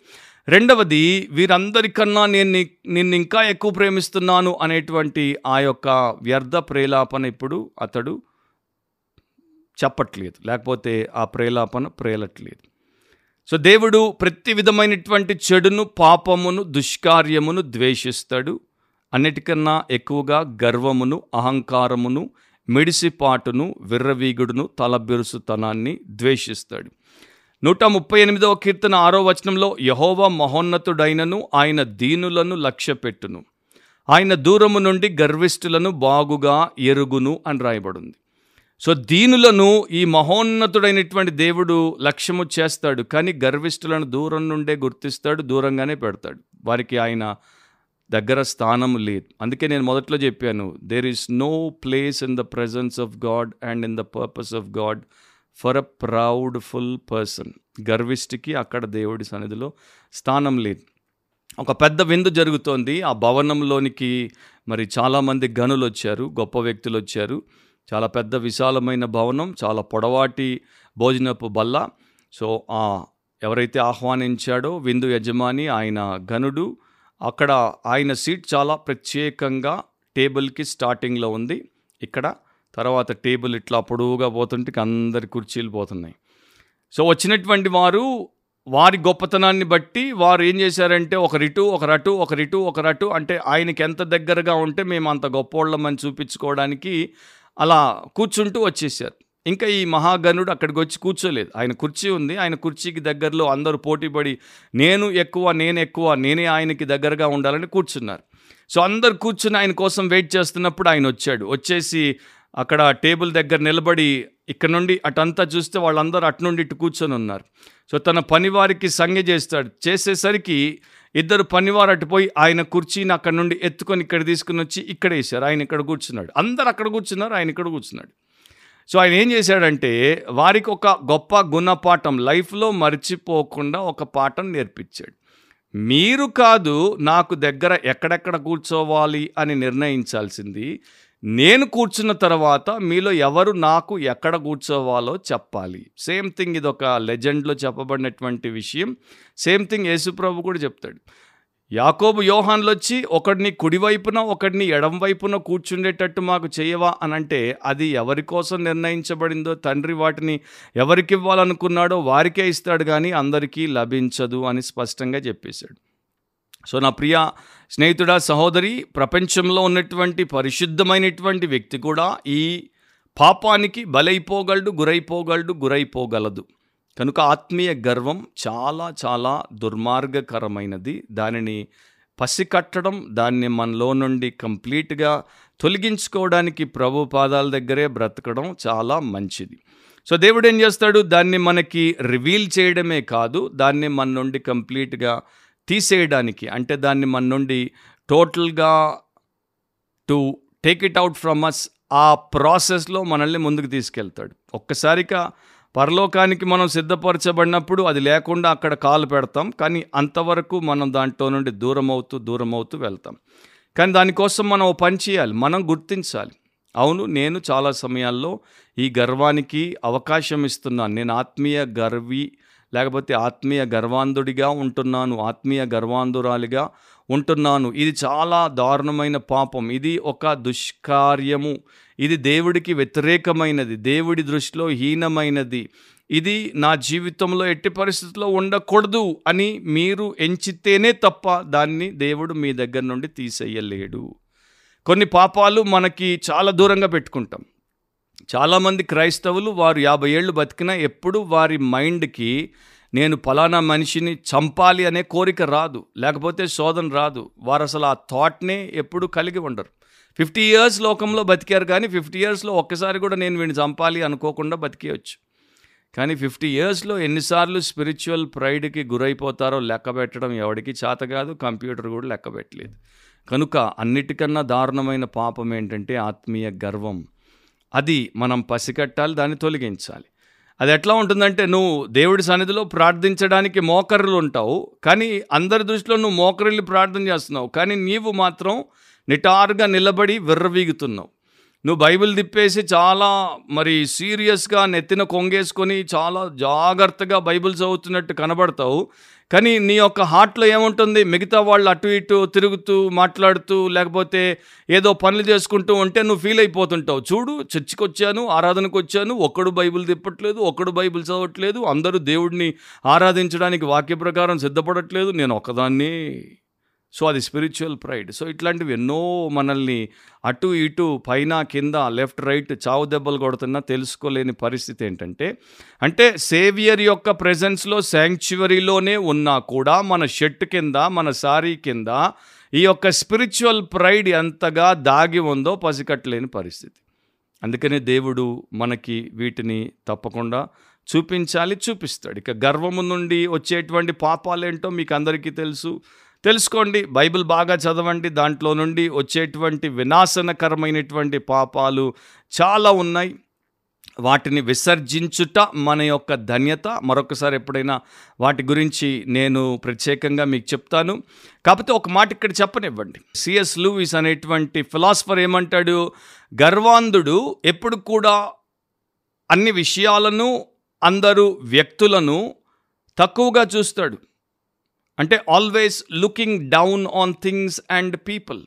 రెండవది వీరందరికన్నా నేను నిన్ను ఇంకా ఎక్కువ ప్రేమిస్తున్నాను అనేటువంటి ఆ యొక్క వ్యర్థ ప్రేలాపన ఇప్పుడు అతడు చెప్పట్లేదు. లేకపోతే ఆ ప్రేలాపన ప్రేలట్లేదు. సో దేవుడు ప్రతి విధమైనటువంటి చెడును పాపమును దుష్కార్యమును ద్వేషిస్తాడు. అన్నిటికన్నా ఎక్కువగా గర్వమును అహంకారమును మిడిసిపాటును విర్రవీగుడును తలబిరుసుతనాన్ని ద్వేషిస్తాడు. నూట ముప్పై ఎనిమిదవ కీర్తన ఆరో వచనంలో యహోవ మహోన్నతుడైనను ఆయన దీనులను లక్ష్యపెట్టును. ఆయన దూరము నుండి గర్విష్ఠులను బాగుగా ఎరుగును అని రాయబడింది. సో దీనులను ఈ మహోన్నతుడైనటువంటి దేవుడు లక్ష్యము చేస్తాడు కానీ గర్విష్ఠులను దూరం నుండే గుర్తిస్తాడు దూరంగానే పెడతాడు. వారికి ఆయన దగ్గర స్థానం లేదు. అందుకే నేను మొదట్లో చెప్పాను there is no place in the presence of God and in the purpose of God for a proud full person గర్విష్ఠికి అక్కడ దేవుడి సన్నిధిలో స్థానం లేదు. ఒక పెద్ద విందు జరుగుతోంది. ఆ భవనంలోనికి మరి చాలామంది గనులు వచ్చారు గొప్ప వ్యక్తులు వచ్చారు. చాలా పెద్ద విశాలమైన భవనం చాలా పొడవాటి భోజనపు బల్ల. సో ఆ ఎవరైతే ఆహ్వానించాడో విందు యజమాని ఆయన గనుడు అక్కడ ఆయన సీట్ చాలా ప్రత్యేకంగా టేబుల్కి స్టార్టింగ్లో ఉంది. ఇక్కడ తర్వాత టేబుల్ ఇట్లా పొడవుగా పోతుంటే అందరి కుర్చీలు పోతున్నాయి. సో వచ్చినటువంటి వారు వారి గొప్పతనాన్ని బట్టి వారు ఏం చేశారంటే ఒకరిటు ఒకరటు ఒకరిటు ఒకరటు అంటే ఆయనకి ఎంత దగ్గరగా ఉంటే మేము అంత గొప్పోళ్ళమని చూపించుకోవడానికి అలా కూర్చుంటూ వచ్చేసారు. ఇంకా ఈ మహాగణుడు అక్కడికి వచ్చి కూర్చోలేదు. ఆయన కుర్చీ ఉంది. ఆయన కుర్చీకి దగ్గరలో అందరూ పోటీపడి నేను ఎక్కువ నేను ఎక్కువ నేనే ఆయనకి దగ్గరగా ఉండాలని కూర్చున్నారు. సో అందరు కూర్చుని ఆయన కోసం వెయిట్ చేస్తున్నప్పుడు ఆయన వచ్చాడు. వచ్చేసి అక్కడ టేబుల్ దగ్గర నిలబడి ఇక్కడ నుండి అటంతా చూస్తే వాళ్ళందరూ అటు నుండి ఇటు కూర్చొని ఉన్నారు. సో తన పనివారికి సంజ్ఞ చేస్తాడు. చేసేసరికి ఇద్దరు పనివారు అటుపోయి ఆయన కుర్చీని అక్కడ నుండి ఎత్తుకొని ఇక్కడ తీసుకుని వచ్చి ఇక్కడ వేశారు. ఆయన ఇక్కడ కూర్చున్నాడు. అందరు అక్కడ కూర్చున్నారు. ఆయన ఇక్కడ కూర్చున్నాడు. సో ఆయన ఏం చేశాడంటే వారికి ఒక గొప్ప గుణపాఠం లైఫ్లో మర్చిపోకుండా ఒక పాఠం నేర్పించాడు. మీరు కాదు నాకు దగ్గర ఎక్కడెక్కడ కూర్చోవాలి అని నిర్ణయించాల్సింది నేను కూర్చున్న తర్వాత మీలో ఎవరు నాకు ఎక్కడ కూర్చోవాలో చెప్పాలి. సేమ్ థింగ్ ఇది ఒక లెజెండ్లో చెప్పబడినటువంటి విషయం. సేమ్ థింగ్ యేసుప్రభు కూడా చెప్తాడు. యాకోబు యోహాన్లు వచ్చి ఒకడిని కుడివైపున ఒకడిని ఎడం వైపున కూర్చుండేటట్టు మాకు చేయవా అని అంటే అది ఎవరి కోసం నిర్ణయించబడిందో తండ్రి వాటిని ఎవరికి ఇవ్వాలనుకున్నాడో వారికే ఇస్తాడు కానీ అందరికీ లభించదు అని స్పష్టంగా చెప్పేశాడు. సో నా ప్రియ స్నేహితుడా సహోదరి ప్రపంచంలో ఉన్నటువంటి పరిశుద్ధమైనటువంటి వ్యక్తి కూడా ఈ పాపానికి బలైపోగలడు గురైపోగలడు గురైపోగలదు. కనుక ఆత్మీయ గర్వం చాలా చాలా దుర్మార్గకరమైనది. దానిని పసికట్టడం దాన్ని మనలో నుండి కంప్లీట్గా తొలగించుకోవడానికి ప్రభు పాదాల దగ్గరే బ్రతకడం చాలా మంచిది. సో దేవుడు ఏం చేస్తాడు? దాన్ని మనకి రివీల్ చేయడమే కాదు దాన్ని మన నుండి కంప్లీట్గా తీసేయడానికి అంటే దాన్ని మన నుండి టోటల్గా to take it out from us ఆ ప్రాసెస్లో మనల్ని ముందుకు తీసుకెళ్తాడు. ఒక్కసారిగా పరలోకానికి మనం సిద్ధపరచబడినప్పుడు అది లేకుండా అక్కడ కాలు పెడతాం కానీ అంతవరకు మనం దాంట్లో నుండి దూరం అవుతూ దూరం అవుతూ వెళ్తాం. కానీ దానికోసం మనం ఓ పని చేయాలి మనం గుర్తించాలి. అవును నేను చాలా సమయాల్లో ఈ గర్వానికి అవకాశం ఇస్తున్నాను. నేను ఆత్మీయ గర్వి లేకపోతే ఆత్మీయ గర్వాంధుడిగా ఉంటున్నాను ఆత్మీయ గర్వాంధురాలిగా ఉంటున్నాను. ఇది చాలా దారుణమైన పాపం. ఇది ఒక దుష్కార్యము. ఇది దేవుడికి వ్యతిరేకమైనది. దేవుడి దృష్టిలో హీనమైనది. ఇది నా జీవితంలో ఎట్టి పరిస్థితుల్లో ఉండకూడదు అని మీరు ఎంచితేనే తప్ప దాన్ని దేవుడు మీ దగ్గర నుండి తీసేయలేడు. కొన్ని పాపాలు మనకి చాలా దూరంగా పెట్టుకుంటాం. చాలామంది క్రైస్తవులు వారు యాభై ఏళ్ళు బతికినా ఎప్పుడు వారి మైండ్కి నేను ఫలానా మనిషిని చంపాలి అనే కోరిక రాదు లేకపోతే శోధన రాదు. వారు అసలు ఆ థాట్నే ఎప్పుడు కలిగి ఉండరు. ఫిఫ్టీ ఇయర్స్ లోకంలో బతికారు కానీ ఫిఫ్టీ ఇయర్స్లో ఒక్కసారి కూడా నేను వీడిని చంపాలి అనుకోకుండా బతికేయచ్చు. కానీ ఫిఫ్టీ ఇయర్స్లో ఎన్నిసార్లు స్పిరిచువల్ ప్రైడ్కి గురైపోతారో లెక్క పెట్టడం ఎవడికి చేత కాదు కంప్యూటర్ కూడా లెక్క పెట్టలేదు. కనుక అన్నిటికన్నా దారుణమైన పాపం ఏంటంటే ఆత్మీయ గర్వం. అది మనం పసికట్టాలి దాన్ని తొలగించాలి. అది ఎట్లా ఉంటుందంటే నువ్వు దేవుడి సన్నిధిలో ప్రార్థించడానికి మోకరులు ఉంటావు కానీ అందరి దృష్టిలో నువ్వు మోకరిల్లి ప్రార్థన చేస్తున్నావు కానీ నీవు మాత్రం నిటారుగా నిలబడి విర్రవీగుతున్నావు. నువ్వు బైబిల్ తిప్పేసి చాలా మరి సీరియస్గా నెత్తిన కొంగేసుకొని చాలా జాగ్రత్తగా బైబిల్ చదువుతున్నట్టు కనబడతావు కానీ నీ యొక్క హార్ట్లో ఏముంటుంది? మిగతా వాళ్ళు అటు ఇటు తిరుగుతూ మాట్లాడుతూ లేకపోతే ఏదో పనులు చేసుకుంటూ ఉంటే నువ్వు ఫీల్ అయిపోతుంటావు. చూడు చర్చికి వచ్చాను ఆరాధనకు వచ్చాను ఒక్కడు బైబిల్ తిప్పట్లేదు ఒక్కడు బైబిల్ చదవట్లేదు అందరూ దేవుడిని ఆరాధించడానికి వాక్య ప్రకారం సిద్ధపడట్లేదు నేను ఒకదాన్ని సో అది స్పిరిచువల్ ప్రైడ్ సో ఇట్లాంటివి ఎన్నో మనల్ని అటు ఇటు పైన కింద లెఫ్ట్ రైట్ చావు దెబ్బలు కొడుతున్నా తెలుసుకోలేని పరిస్థితి ఏంటంటే అంటే సేవియర్ యొక్క ప్రెజెన్స్లో శాంక్చువరీలోనే ఉన్నా కూడా మన షర్ట్ కింద మన సారీ కింద ఈ యొక్క స్పిరిచువల్ ప్రైడ్ ఎంతగా దాగి ఉందో పసికట్టలేని పరిస్థితి. అందుకనే దేవుడు మనకి వీటిని తప్పకుండా చూపించాలి చూపిస్తాడు. ఇక గర్వము నుండి వచ్చేటువంటి పాపాలేంటో మీకు అందరికీ తెలుసు. తెలుసుకోండి బైబిల్ బాగా చదవండి దాంట్లో నుండి వచ్చేటువంటి వినాశనకరమైనటువంటి పాపాలు చాలా ఉన్నాయి. వాటిని విసర్జించుట మన యొక్క ధన్యత. మరొకసారి ఎప్పుడైనా వాటి గురించి నేను ప్రత్యేకంగా మీకు చెప్తాను. కాకపోతే ఒక మాట ఇక్కడ చెప్పనివ్వండి. సిఎస్ లూయిస్ అనేటువంటి ఫిలాసఫర్ ఏమంటాడు? గర్వాంధుడు ఎప్పుడు కూడా అన్ని విషయాలను అందరూ వ్యక్తులను తక్కువగా చూస్తాడు. అంటే always looking down on things and people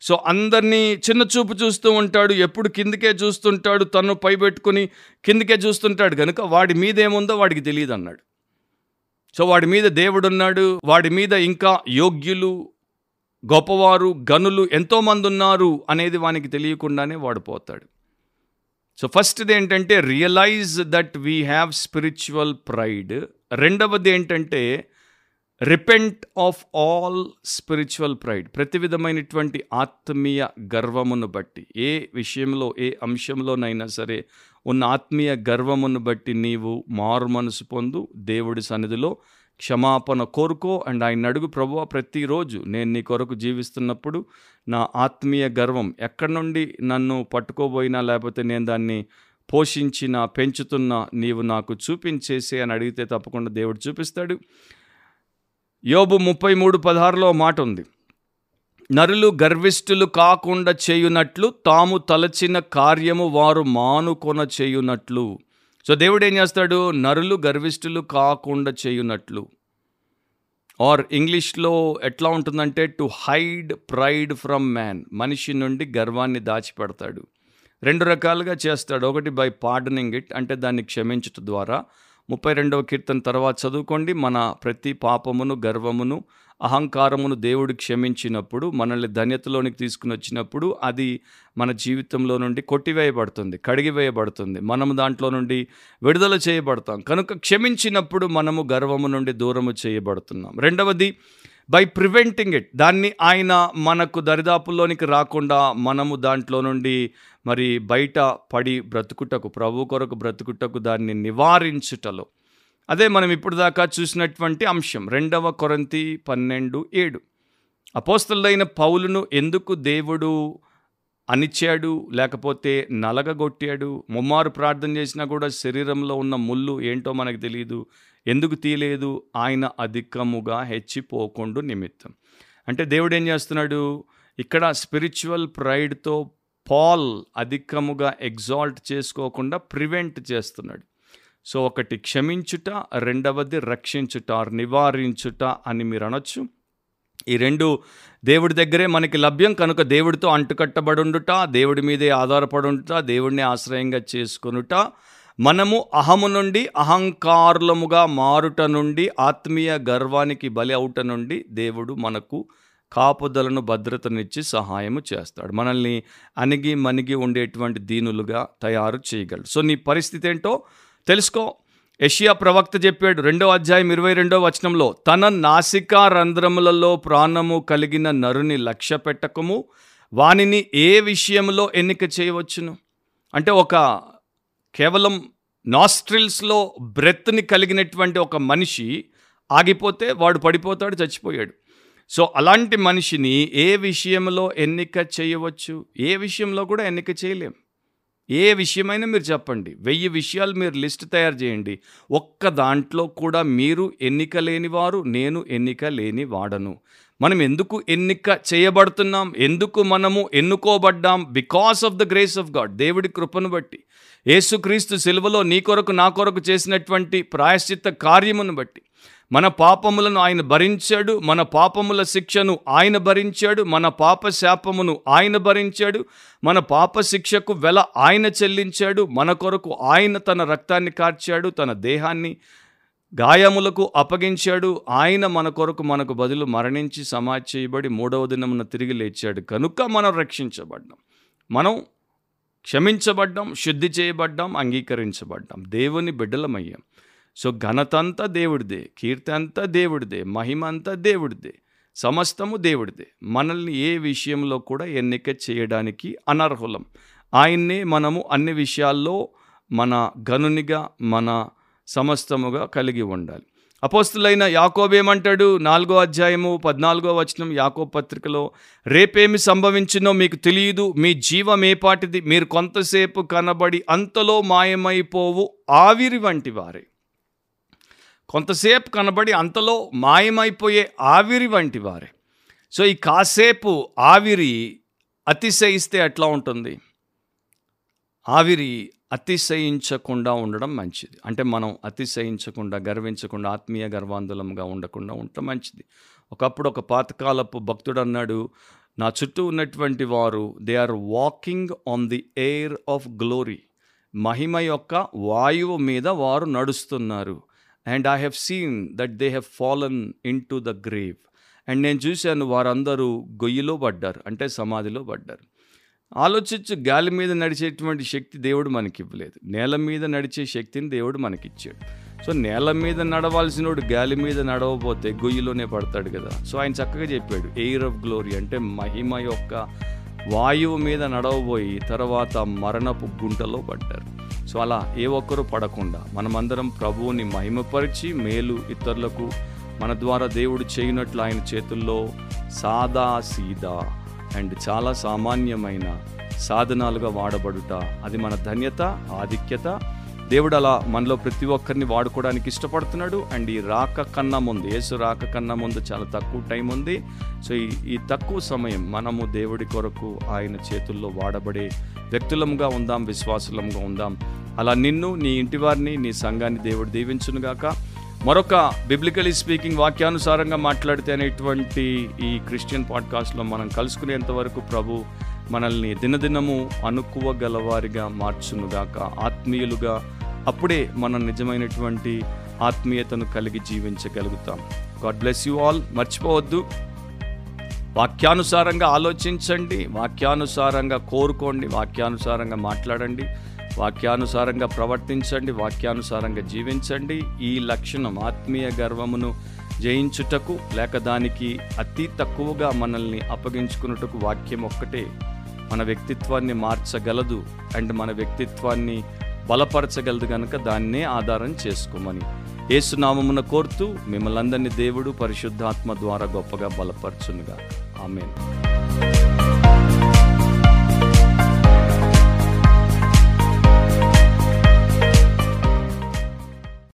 so అందరినీ చిన్న చూపు చూస్తూ ఉంటాడు ఎప్పుడు కిందకే చూస్తుంటాడు తను పైబెట్టుకుని కిందకే చూస్తుంటాడు కనుక వాడి మీద ఏముందో వాడికి తెలియదు అన్నాడు సో వాడి మీద దేవుడు ఉన్నాడు వాడి మీద ఇంకా యోగ్యులు గొప్పవారు గనులు ఎంతోమంది ఉన్నారు అనేది వానికి తెలియకుండానే వాడు పోతాడు. సో ఫస్ట్ది ఏంటంటే realise that we have spiritual pride రెండవది ఏంటంటే repent of all spiritual pride ప్రతి విధమైనటువంటి ఆత్మీయ గర్వమును బట్టి ఏ విషయంలో ఏ అంశంలోనైనా సరే ఉన్న ఆత్మీయ గర్వమును బట్టి నీవు మారు మనసు పొందు దేవుడి సన్నిధిలో క్షమాపణ కోరుకో అండ్ ఆయన అడుగు ప్రభు ప్రతిరోజు నేను నీ కొరకు జీవిస్తున్నప్పుడు నా ఆత్మీయ గర్వం ఎక్కడి నుండి నన్ను పట్టుకోబోయినా లేకపోతే నేను దాన్ని పోషించిన పెంచుతున్నా నీవు నాకు చూపించేసి అని అడిగితే తప్పకుండా దేవుడు చూపిస్తాడు. యోబు ముప్పై మూడు పదహారులో మాట ఉంది నరులు గర్విష్ఠులు కాకుండా చేయునట్లు తాము తలచిన కార్యము వారు మానుకొన చేయునట్లు. సో దేవుడు ఏం చేస్తాడు? నరులు గర్విష్ఠులు కాకుండా చేయునట్లు. ఆర్ ఇంగ్లీష్లో ఎట్లా ఉంటుందంటే to hide pride from man. మనిషి నుండి గర్వాన్ని దాచిపెడతాడు. రెండు రకాలుగా చేస్తాడు. ఒకటి బై పార్డనింగ్ ఇట్ అంటే దాన్ని క్షమించటం ద్వారా. ముప్పై రెండవ కీర్తన తర్వాత చదువుకోండి. మన ప్రతి పాపమును గర్వమును అహంకారమును దేవుడు క్షమించినప్పుడు మనల్ని ధన్యతలోనికి తీసుకుని వచ్చినప్పుడు అది మన జీవితంలో నుండి కొట్టివేయబడుతుంది కడిగివేయబడుతుంది. మనము దాంట్లో నుండి విడుదల చేయబడతాం. కనుక క్షమించినప్పుడు మనము గర్వము నుండి దూరము చేయబడుతున్నాం. రెండవది బై ప్రివెంటింగ్ ఇట్ దాన్ని ఆయన మనకు దరిదాపుల్లోనికి రాకుండా మనము దాంట్లో నుండి మరి బయట పడి బ్రతుకుటకు ప్రభు కొరకు బ్రతుకుటకు దాన్ని నివారించుటలో. అదే మనం ఇప్పుడు దాకా చూసినటువంటి అంశం రెండవ కొరంతి పన్నెండు ఏడు. అపోస్తలైన పౌలును ఎందుకు దేవుడు అనిచాడు లేకపోతే నలగగొట్టాడు? ముమ్మారు ప్రార్థన చేసినా కూడా శరీరంలో ఉన్న ముళ్ళు ఏంటో మనకు తెలియదు ఎందుకు తీయలేదు? ఆయన అధికముగా హెచ్చిపోకుండా నిమిత్తం. అంటే దేవుడు ఏం చేస్తున్నాడు? ఇక్కడ స్పిరిచువల్ ప్రైడ్తో పాల్ అధికముగా ఎగ్జాల్ట్ చేసుకోకుండా ప్రివెంట్ చేస్తున్నాడు. సో ఒకటి క్షమించుట రెండవది రక్షించుట నివారించుట అని మీరు అనొచ్చు. ఈ రెండు దేవుడి దగ్గరే మనకి లభ్యం కనుక దేవుడితో అంటుకట్టబడుండుట దేవుడి మీదే ఆధారపడుండుట దేవుడిని ఆశ్రయంగా చేసుకొనుట మనము అహము నుండి అహంకారులముగా మారుట నుండి ఆత్మీయ గర్వానికి బలి అవుట నుండి దేవుడు మనకు కాపుదలను భద్రతనిచ్చి సహాయము చేస్తాడు. మనల్ని అణిగి మణిగి ఉండేటువంటి దీనులుగా తయారు చేయగలడు. సో నీ పరిస్థితి ఏంటో తెలుసుకో. యషియా ప్రవక్త చెప్పాడు రెండో అధ్యాయం ఇరవై రెండో వచనంలో తన నాసికా రంధ్రములలో ప్రాణము కలిగిన నరుని లక్ష్య పెట్టకము. వానిని ఏ విషయంలో ఎన్నిక చేయవచ్చును? అంటే ఒక కేవలం నాస్ట్రిల్స్లో బ్రెత్ని కలిగినటువంటి ఒక మనిషి ఆగిపోతే వాడు పడిపోతాడు చచ్చిపోయాడు. సో అలాంటి మనిషిని ఏ విషయంలో ఎన్నిక చేయవచ్చు? ఏ విషయంలో కూడా ఎన్నిక చేయలేం. ఏ విషయమైనా మీరు చెప్పండి. వెయ్యి విషయాలు మీరు లిస్ట్ తయారు చేయండి. ఒక్క దాంట్లో కూడా మీరు ఎన్నిక లేనివారు నేను ఎన్నిక లేని వాడను మనం ఎందుకు ఎన్నిక చేయబడుతున్నాం? ఎందుకు మనము ఎన్నుకోబడ్డాం? Because of the grace of God దేవుడి కృపను బట్టి యేసుక్రీస్తు సిలువలో నీ కొరకు నా కొరకు చేసినటువంటి ప్రాయశ్చిత్త కార్యమును బట్టి మన పాపములను ఆయన భరించాడు మన పాపముల శిక్షను ఆయన భరించాడు మన పాప శాపమును ఆయన భరించాడు మన పాప శిక్షకు వెల ఆయన చెల్లించాడు మన కొరకు ఆయన తన రక్తాన్ని కార్చాడు తన దేహాన్ని గాయములకు అప్పగించాడు. ఆయన మన కొరకు మనకు బదులు మరణించి సమాధి చేయబడి మూడవ దినమున తిరిగి లేచాడు. కనుక మనం రక్షించబడ్డాం. మనం క్షమించబడ్డాం శుద్ధి చేయబడ్డాం అంగీకరించబడ్డాం. దేవుని బిడ్డలమయ్యాం. సో ఘనత అంతా దేవుడిదే కీర్తి అంతా దేవుడిదే మహిమ అంతా దేవుడిదే సమస్తము దేవుడిదే. మనల్ని ఏ విషయంలో కూడా ఎన్నిక చేయడానికి అనర్హులం. ఆయన్నే మనము అన్ని విషయాల్లో మన గనునిగా మన సమస్తముగా కలిగి ఉండాలి. అపోస్తులైన యాకోబ్ ఏమంటాడు? నాలుగో అధ్యాయము పద్నాలుగో వచనం యాకోబ్ పత్రికలో రేపేమి సంభవించినో మీకు తెలియదు. మీ జీవం ఏపాటిది మీరు కొంతసేపు కనబడి అంతలో మాయమైపోవు. ఆవిరి వంటి వారే. కొంతసేపు కనబడి అంతలో మాయమైపోయే ఆవిరి వంటి వారే. సో ఈ కాసేపు ఆవిరి అతిశయిస్తే ఎట్లా ఉంటుంది? ఆవిరి అతిశయించకుండా ఉండడం మంచిది. అంటే మనం అతిశయించకుండా గర్వించకుండా ఆత్మీయ గర్వాంధులంగా ఉండకుండా ఉండటం మంచిది. ఒకప్పుడు ఒక పాతకాలపు భక్తుడు అన్నాడు నా చుట్టూ ఉన్నటువంటి వారు they are walking on the air of glory మహిమ యొక్క వాయువు మీద వారు నడుస్తున్నారు. And I have seen that they have fallen into the grave and నేను చూశాను వారందరూ గొయ్యిలో పడ్డారు అంటే సమాధిలో పడ్డారు. ఆలోచించు గాలి మీద నడిచేటువంటి శక్తి దేవుడు మనకి ఇవ్వలేదు నేల మీద నడిచే శక్తిని దేవుడు మనకిచ్చాడు. సో నేల మీద నడవాల్సినోడు గాలి మీద నడవబోతే గొయ్యిలోనే పడతాడు కదా. సో ఆయన చక్కగా చెప్పాడు ఎయిర్ ఆఫ్ గ్లోరీ అంటే మహిమ యొక్క వాయువు మీద నడవబోయి తర్వాత మరణపు గుంటలో పడ్డారు. సో అలా ఏ ఒక్కరు పడకుండా మనమందరం ప్రభువుని మహిమపరిచి మేలు ఇతరులకు మన ద్వారా దేవుడు చేయనట్లు ఆయన చేతుల్లో సాదా సీదా అండ్ చాలా సామాన్యమైన సాధనాలుగా వాడబడుట అది మన ధన్యత ఆధిక్యత. దేవుడు అలా మనలో ప్రతి ఒక్కరిని వాడుకోవడానికి ఇష్టపడుతున్నాడు. అండ్ ఈ రాక కన్నా ముందు యేసు రాక కన్నా ముందు చాలా తక్కువ టైం ఉంది. సో ఈ ఈ తక్కువ సమయం మనము దేవుడి కొరకు ఆయన చేతుల్లో వాడబడే వ్యక్తులంగా ఉందాం విశ్వాసులంగా ఉందాం. అలా నిన్ను నీ ఇంటి వారిని నీ సంఘాన్ని దేవుడు దీవించునుగాక. మరొక బిబ్లికలీ స్పీకింగ్ వాక్యానుసారంగా మాట్లాడితే అనేటువంటి ఈ క్రిస్టియన్ పాడ్కాస్ట్లో మనం కలుసుకునేంత వరకు ప్రభు మనల్ని దినదినము అనుకువ గలవారిగా మార్చునుగాక ఆత్మీయులుగా అప్పుడే మనం నిజమైనటువంటి ఆత్మీయతను కలిగి జీవించగలుగుతాం. గాడ్ బ్లెస్ యూ ఆల్ మర్చిపోవద్దు. వాక్యానుసారంగా ఆలోచించండి వాక్యానుసారంగా కోరుకోండి వాక్యానుసారంగా మాట్లాడండి. వాక్యానుసారంగా ప్రవర్తించండి వాక్యానుసారంగా జీవించండి. ఈ లక్షణం ఆత్మీయ గర్వమును జయించుటకు లేక దానికి అతి తక్కువగా మనల్ని అప్పగించుకున్నటకు వాక్యం ఒక్కటే. మన వ్యక్తిత్వాన్ని మార్చగలదు అండ్ మన వ్యక్తిత్వాన్ని బలపరచగలదు కనుక దాన్నే ఆధారం చేసుకోమని. ఏసునామమున కోరుతూ మిమ్మల్ని అందరినీ దేవుడు పరిశుద్ధాత్మ ద్వారా గొప్పగా బలపరచునుగా ఆమెను.